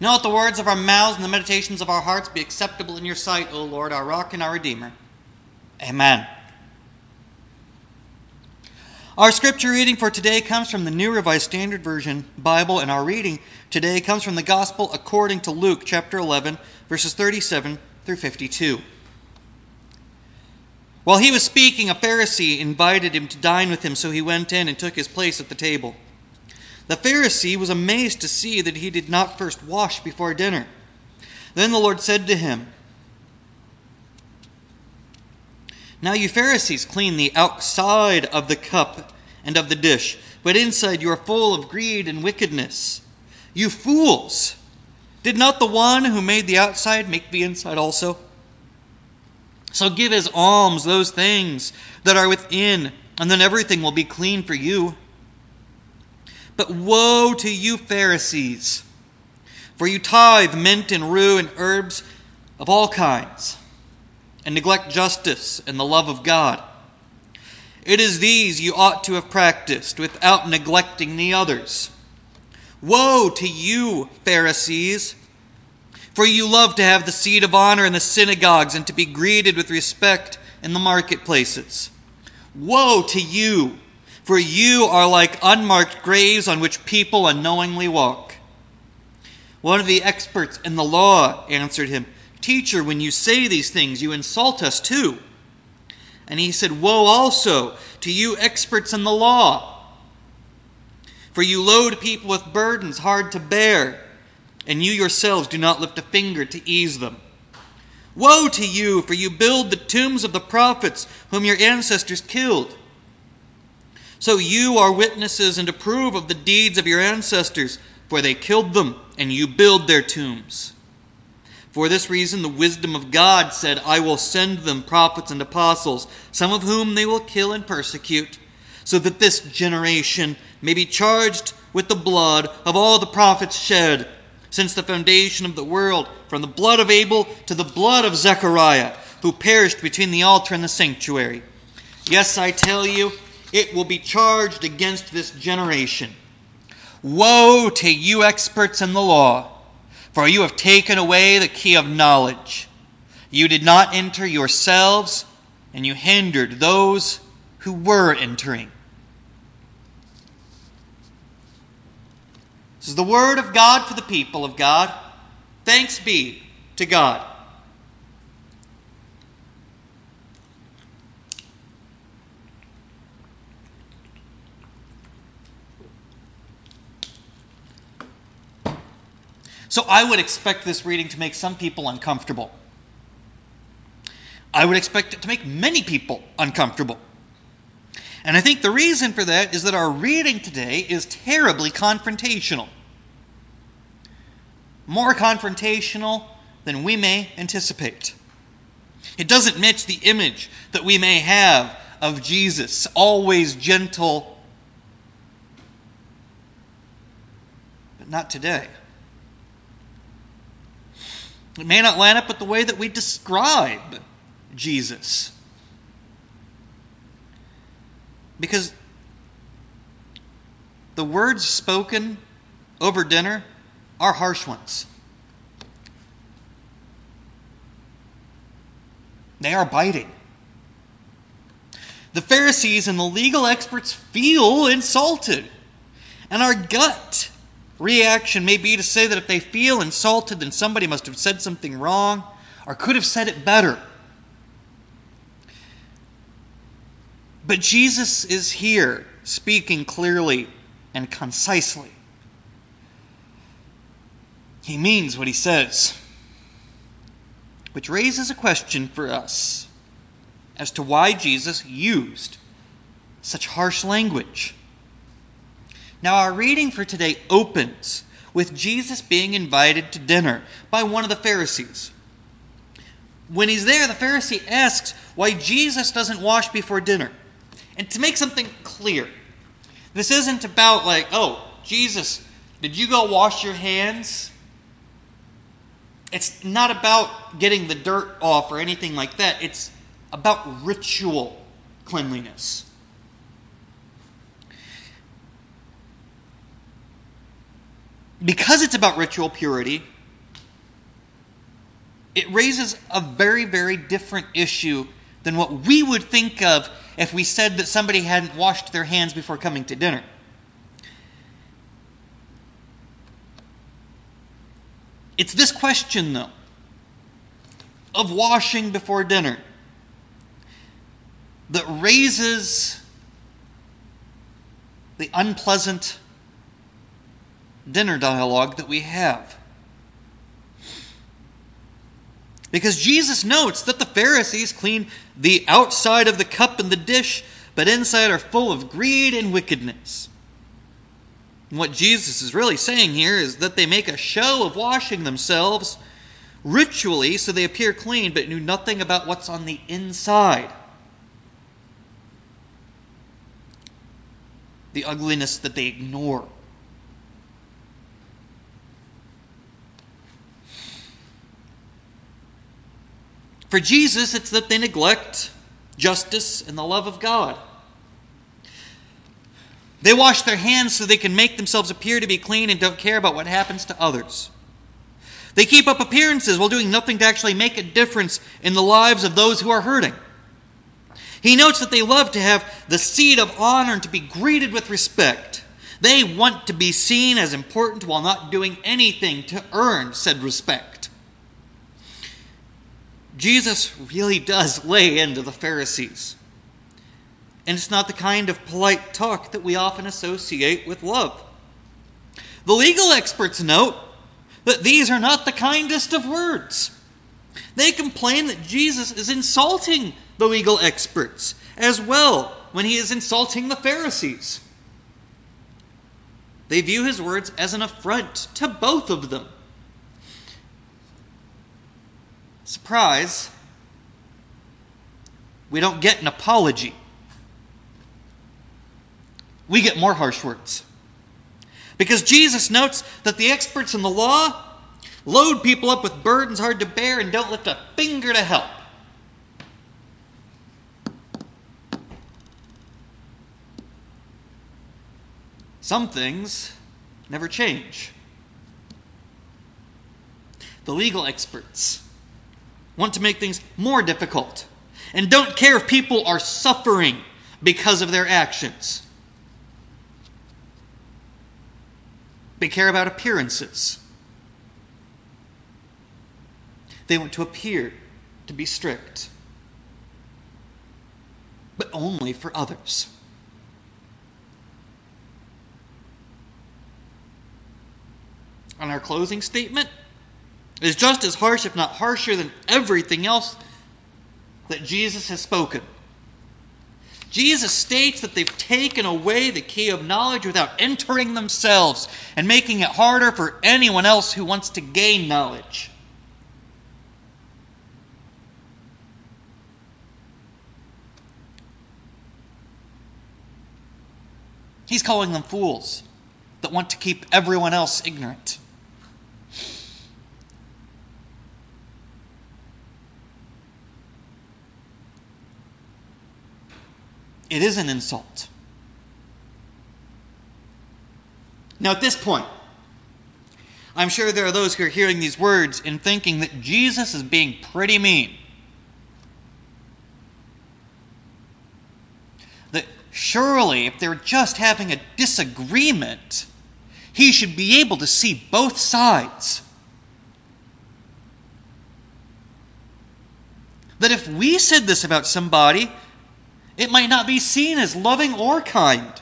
Now let the words of our mouths and the meditations of our hearts be acceptable in your sight, O Lord, our rock and our redeemer. Amen. Our scripture reading for today comes from the New Revised Standard Version Bible, and our reading today comes from the Gospel according to Luke chapter 11, verses 37 through 52. While he was speaking, a Pharisee invited him to dine with him, so he went in and took his place at the table. The Pharisee was amazed to see that he did not first wash before dinner. Then the Lord said to him, Now you Pharisees clean the outside of the cup and of the dish, but inside you are full of greed and wickedness. You fools! Did not the one who made the outside make the inside also? So give as alms those things that are within, and then everything will be clean for you. But woe to you, Pharisees! For you tithe mint and rue and herbs of all kinds, and neglect justice and the love of God. It is these you ought to have practiced without neglecting the others. Woe to you, Pharisees! For you love to have the seat of honor in the synagogues and to be greeted with respect in the marketplaces. Woe to you! For you are like unmarked graves on which people unknowingly walk. One of the experts in the law answered him, Teacher, when you say these things, you insult us too. And he said, Woe also to you, experts in the law! For you load people with burdens hard to bear, and you yourselves do not lift a finger to ease them. Woe to you, for you build the tombs of the prophets whom your ancestors killed. So you are witnesses and approve of the deeds of your ancestors, for they killed them, and you build their tombs. For this reason, the wisdom of God said, I will send them prophets and apostles, some of whom they will kill and persecute, so that this generation may be charged with the blood of all the prophets shed since the foundation of the world, from the blood of Abel to the blood of Zechariah, who perished between the altar and the sanctuary. Yes, I tell you, it will be charged against this generation. Woe to you, experts in the law, for you have taken away the key of knowledge. You did not enter yourselves, and you hindered those who were entering. This is the word of God for the people of God. Thanks be to God. So I would expect this reading to make some people uncomfortable. I would expect it to make many people uncomfortable. And I think the reason for that is that our reading today is terribly confrontational. More confrontational than we may anticipate. It doesn't match the image that we may have of Jesus, always gentle, but not today. It may not line up with the way that we describe Jesus. Because the words spoken over dinner are harsh ones. They are biting. The Pharisees and the legal experts feel insulted. And our gut reaction may be to say that if they feel insulted, then somebody must have said something wrong or could have said it better. But Jesus is here speaking clearly and concisely. He means what he says, which raises a question for us as to why Jesus used such harsh language. Now, our reading for today opens with Jesus being invited to dinner by one of the Pharisees. When he's there, the Pharisee asks why Jesus doesn't wash before dinner. And to make something clear, this isn't about, like, oh, Jesus, did you go wash your hands? It's not about getting the dirt off or anything like that. It's about ritual cleanliness. Because it's about ritual purity, it raises a very, very different issue than what we would think of if we said that somebody hadn't washed their hands before coming to dinner. It's this question, though, of washing before dinner that raises the unpleasant dinner dialogue that we have. Because Jesus notes that the Pharisees clean the outside of the cup and the dish, but inside are full of greed and wickedness. And what Jesus is really saying here is that they make a show of washing themselves ritually so they appear clean, but knew nothing about what's on the inside. The ugliness that they ignore. For Jesus, it's that they neglect justice and the love of God. They wash their hands so they can make themselves appear to be clean and don't care about what happens to others. They keep up appearances while doing nothing to actually make a difference in the lives of those who are hurting. He notes that they love to have the seat of honor and to be greeted with respect. They want to be seen as important while not doing anything to earn said respect. Jesus really does lay into the Pharisees. And it's not the kind of polite talk that we often associate with love. The legal experts note that these are not the kindest of words. They complain that Jesus is insulting the legal experts as well when he is insulting the Pharisees. They view his words as an affront to both of them. Surprise, we don't get an apology. We get more harsh words. Because Jesus notes that the experts in the law load people up with burdens hard to bear and don't lift a finger to help. Some things never change. The legal experts want to make things more difficult, and don't care if people are suffering because of their actions. They care about appearances. They want to appear to be strict, but only for others. On our closing statement, is just as harsh, if not harsher, than everything else that Jesus has spoken. Jesus states that they've taken away the key of knowledge without entering themselves and making it harder for anyone else who wants to gain knowledge. He's calling them fools that want to keep everyone else ignorant. It is an insult. Now, at this point, I'm sure there are those who are hearing these words and thinking that Jesus is being pretty mean. That surely, if they're just having a disagreement, he should be able to see both sides. That if we said this about somebody, it might not be seen as loving or kind.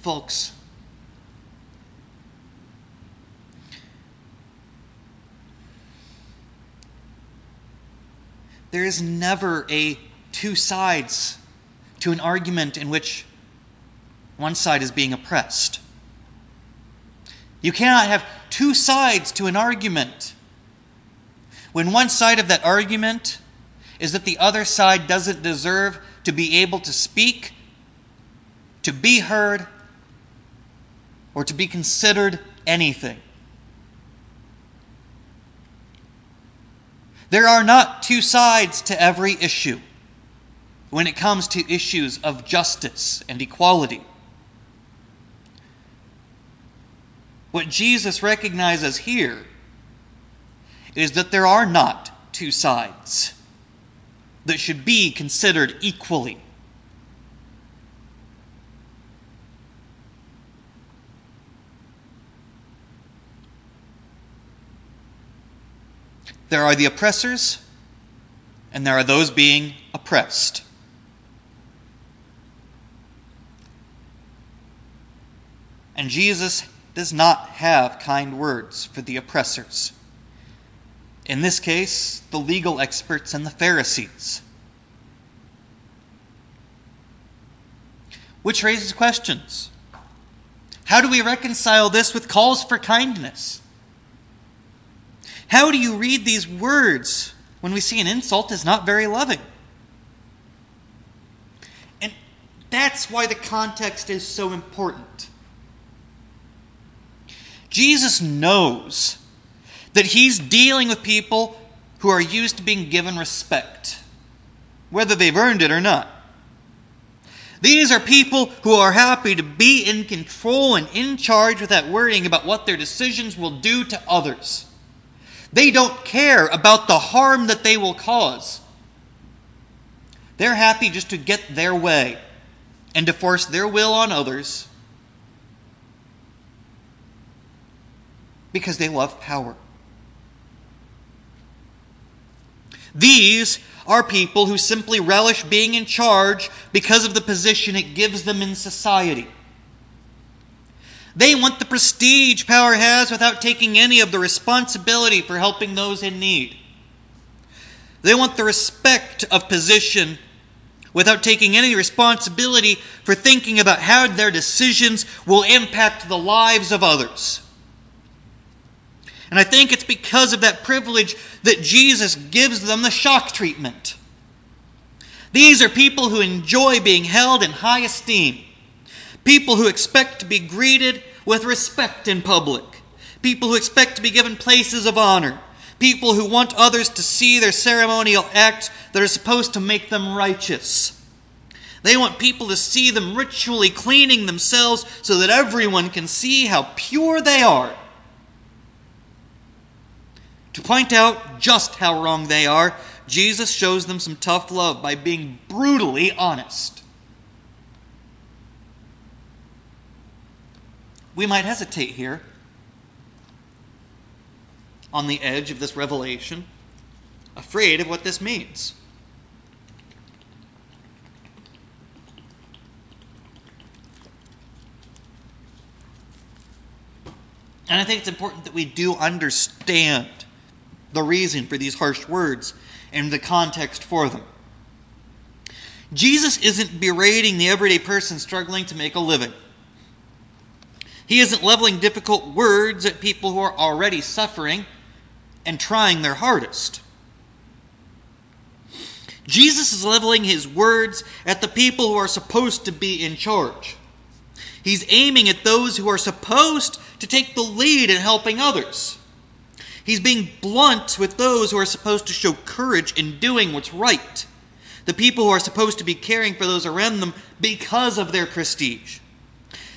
Folks, there is never a two sides to an argument in which one side is being oppressed. You cannot have two sides to an argument when one side of that argument is that the other side doesn't deserve to be able to speak, to be heard, or to be considered anything. There are not two sides to every issue when it comes to issues of justice and equality. what Jesus recognizes here is that there are not two sides that should be considered equally. There are the oppressors, and there are those being oppressed. And Jesus does not have kind words for the oppressors. In this case, the legal experts and the Pharisees. Which raises questions. How do we reconcile this with calls for kindness? How do you read these words when we see an insult is not very loving? And that's why the context is so important. Jesus knows that he's dealing with people who are used to being given respect, whether they've earned it or not. These are people who are happy to be in control and in charge without worrying about what their decisions will do to others. They don't care about the harm that they will cause. They're happy just to get their way and to force their will on others because they love power. These are people who simply relish being in charge because of the position it gives them in society. They want the prestige power has without taking any of the responsibility for helping those in need. They want the respect of position without taking any responsibility for thinking about how their decisions will impact the lives of others. And I think it's because of that privilege that Jesus gives them the shock treatment. These are people who enjoy being held in high esteem, people who expect to be greeted with respect in public, people who expect to be given places of honor, people who want others to see their ceremonial acts that are supposed to make them righteous. They want people to see them ritually cleaning themselves so that everyone can see how pure they are to point out just how wrong they are, Jesus shows them some tough love by being brutally honest. We might hesitate here on the edge of this revelation, afraid of what this means. And I think it's important that we do understand the reason for these harsh words and the context for them. Jesus isn't berating the everyday person struggling to make a living. He isn't leveling difficult words at people who are already suffering and trying their hardest. Jesus is leveling his words at the people who are supposed to be in charge. He's aiming at those who are supposed to take the lead in helping others. He's being blunt with those who are supposed to show courage in doing what's right. The people who are supposed to be caring for those around them because of their prestige,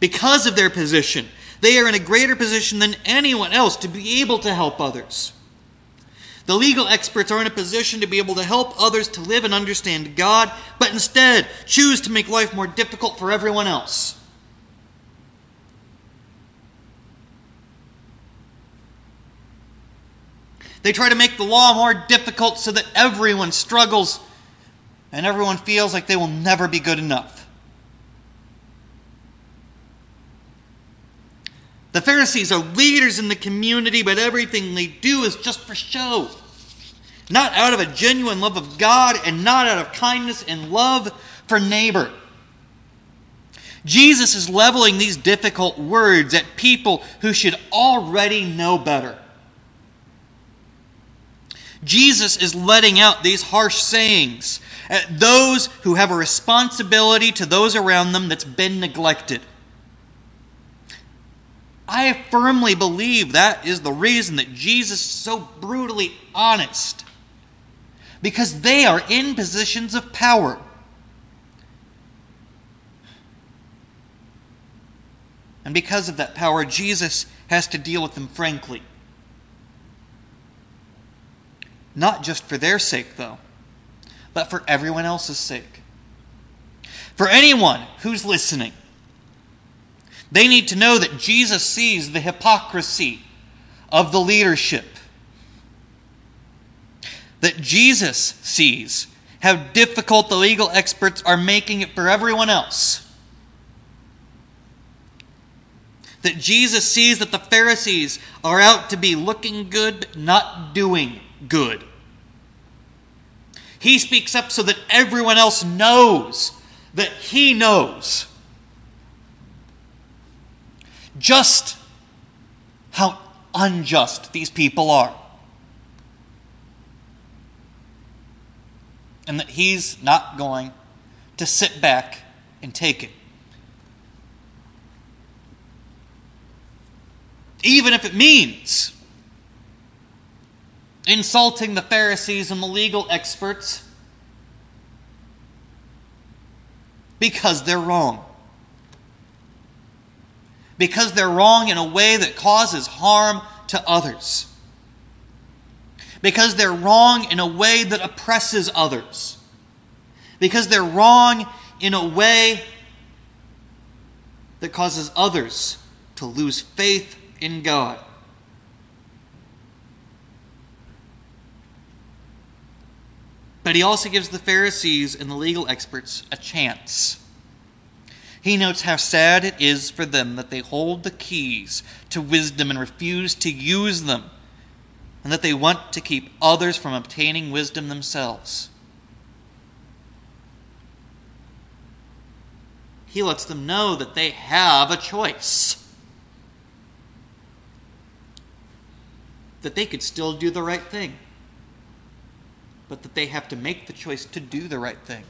because of their position. They are in a greater position than anyone else to be able to help others. The legal experts are in a position to be able to help others to live and understand God, but instead choose to make life more difficult for everyone else. They try to make the law more difficult so that everyone struggles and everyone feels like they will never be good enough. The Pharisees are leaders in the community, but everything they do is just for show. Not out of a genuine love of God and not out of kindness and love for neighbor. Jesus is leveling these difficult words at people who should already know better. Jesus is letting out these harsh sayings at those who have a responsibility to those around them that's been neglected. I firmly believe that is the reason that Jesus is so brutally honest. Because they are in positions of power. And because of that power, Jesus has to deal with them frankly. Not just for their sake, though, but for everyone else's sake. For anyone who's listening, they need to know that Jesus sees the hypocrisy of the leadership. That Jesus sees how difficult the legal experts are making it for everyone else. That Jesus sees that the Pharisees are out to be looking good, but not doing good. He speaks up so that everyone else knows that he knows just how unjust these people are. And that he's not going to sit back and take it. Even if it means insulting the Pharisees and the legal experts because they're wrong because they're wrong in a way that causes harm to others. Because they're wrong in a way that oppresses others. Because they're wrong in a way that causes others to lose faith in God. But he also gives the Pharisees and the legal experts a chance. He notes how sad it is for them that they hold the keys to wisdom and refuse to use them, and that they want to keep others from obtaining wisdom themselves. He lets them know that they have a choice. That they could still do the right thing, but that they have to make the choice to do the right thing.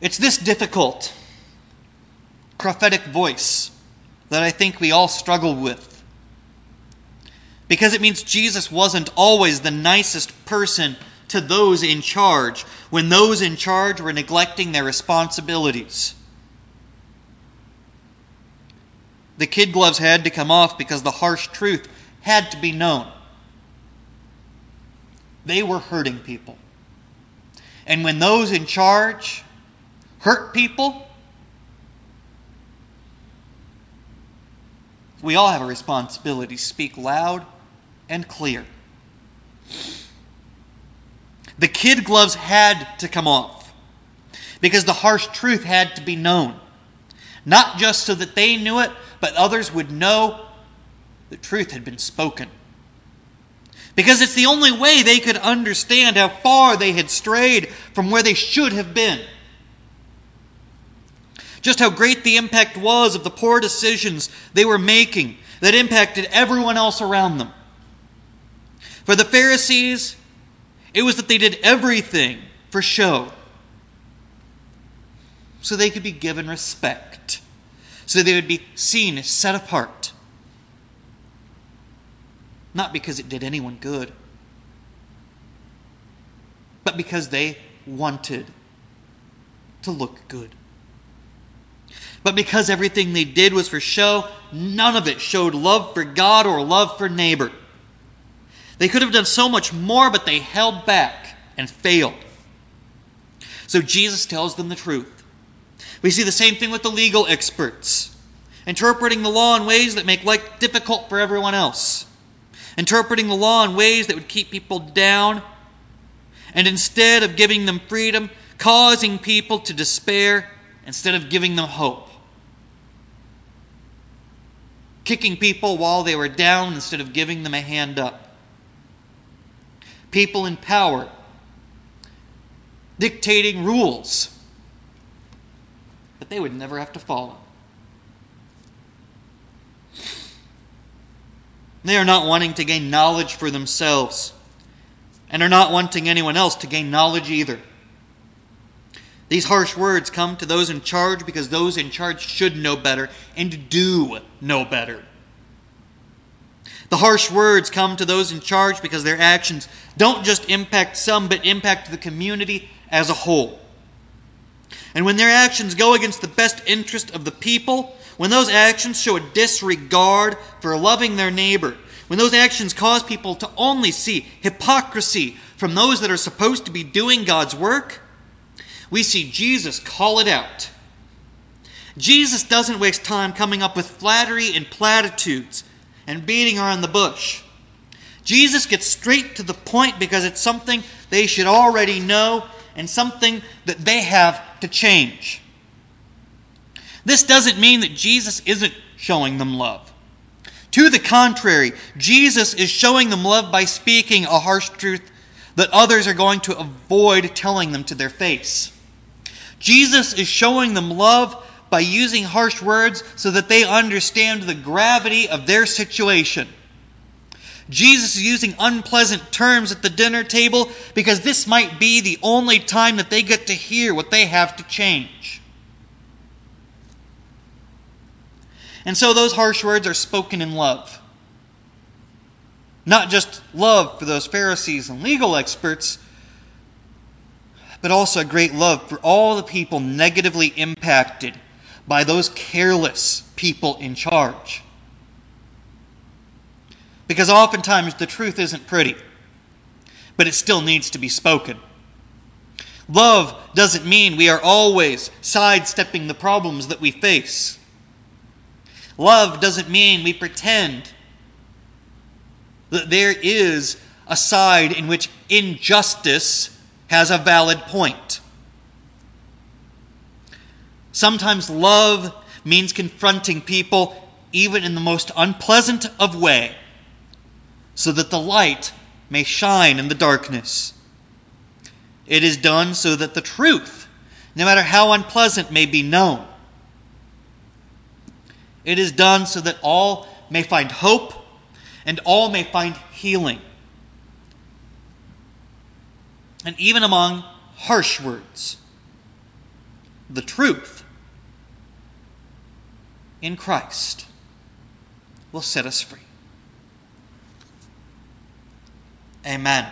It's this difficult prophetic voice that I think we all struggle with. Because it means Jesus wasn't always the nicest person to those in charge when those in charge were neglecting their responsibilities. The kid gloves had to come off because the harsh truth had to be known. They were hurting people. And when those in charge hurt people, we all have a responsibility to speak loud and clear. The kid gloves had to come off because the harsh truth had to be known. Not just so that they knew it, but others would know the truth had been spoken. Because it's the only way they could understand how far they had strayed from where they should have been just how great the impact was of the poor decisions they were making that impacted everyone else around them. For the Pharisees, it was that they did everything for show, so they could be given respect, so they would be seen as set apart. Not because it did anyone good, but because they wanted to look good. But because everything they did was for show, none of it showed love for God or love for neighbor. They could have done so much more, but they held back and failed. So Jesus tells them the truth. We see the same thing with the legal experts, interpreting the law in ways that make life difficult for everyone else, interpreting the law in ways that would keep people down, and instead of giving them freedom, causing people to despair instead of giving them hope kicking people while they were down instead of giving them a hand up. People in power dictating rules that they would never have to follow. They are not wanting to gain knowledge for themselves and are not wanting anyone else to gain knowledge either. These harsh words come to those in charge because those in charge should know better and do know better. The harsh words come to those in charge because their actions don't just impact some, but impact the community as a whole. And when their actions go against the best interest of the people, when those actions show a disregard for loving their neighbor, when those actions cause people to only see hypocrisy from those that are supposed to be doing God's work, we see Jesus call it out. Jesus doesn't waste time coming up with flattery and platitudes and beating around the bush. Jesus gets straight to the point because it's something they should already know and something that they have to change. This doesn't mean that Jesus isn't showing them love. To the contrary, Jesus is showing them love by speaking a harsh truth that others are going to avoid telling them to their face. Jesus is showing them love by using harsh words so that they understand the gravity of their situation. Jesus is using unpleasant terms at the dinner table because this might be the only time that they get to hear what they have to change. And so those harsh words are spoken in love. Not just love for those Pharisees and legal experts, but also a great love for all the people negatively impacted by those careless people in charge. Because oftentimes the truth isn't pretty, but it still needs to be spoken. Love doesn't mean we are always sidestepping the problems that we face. Love doesn't mean we pretend that there is a side in which injustice has a valid point. Sometimes love means confronting people even in the most unpleasant of way so that the light may shine in the darkness. It is done so that the truth, no matter how unpleasant, may be known. It is done so that all may find hope and all may find healing. And even among harsh words, the truth in Christ will set us free. Amen.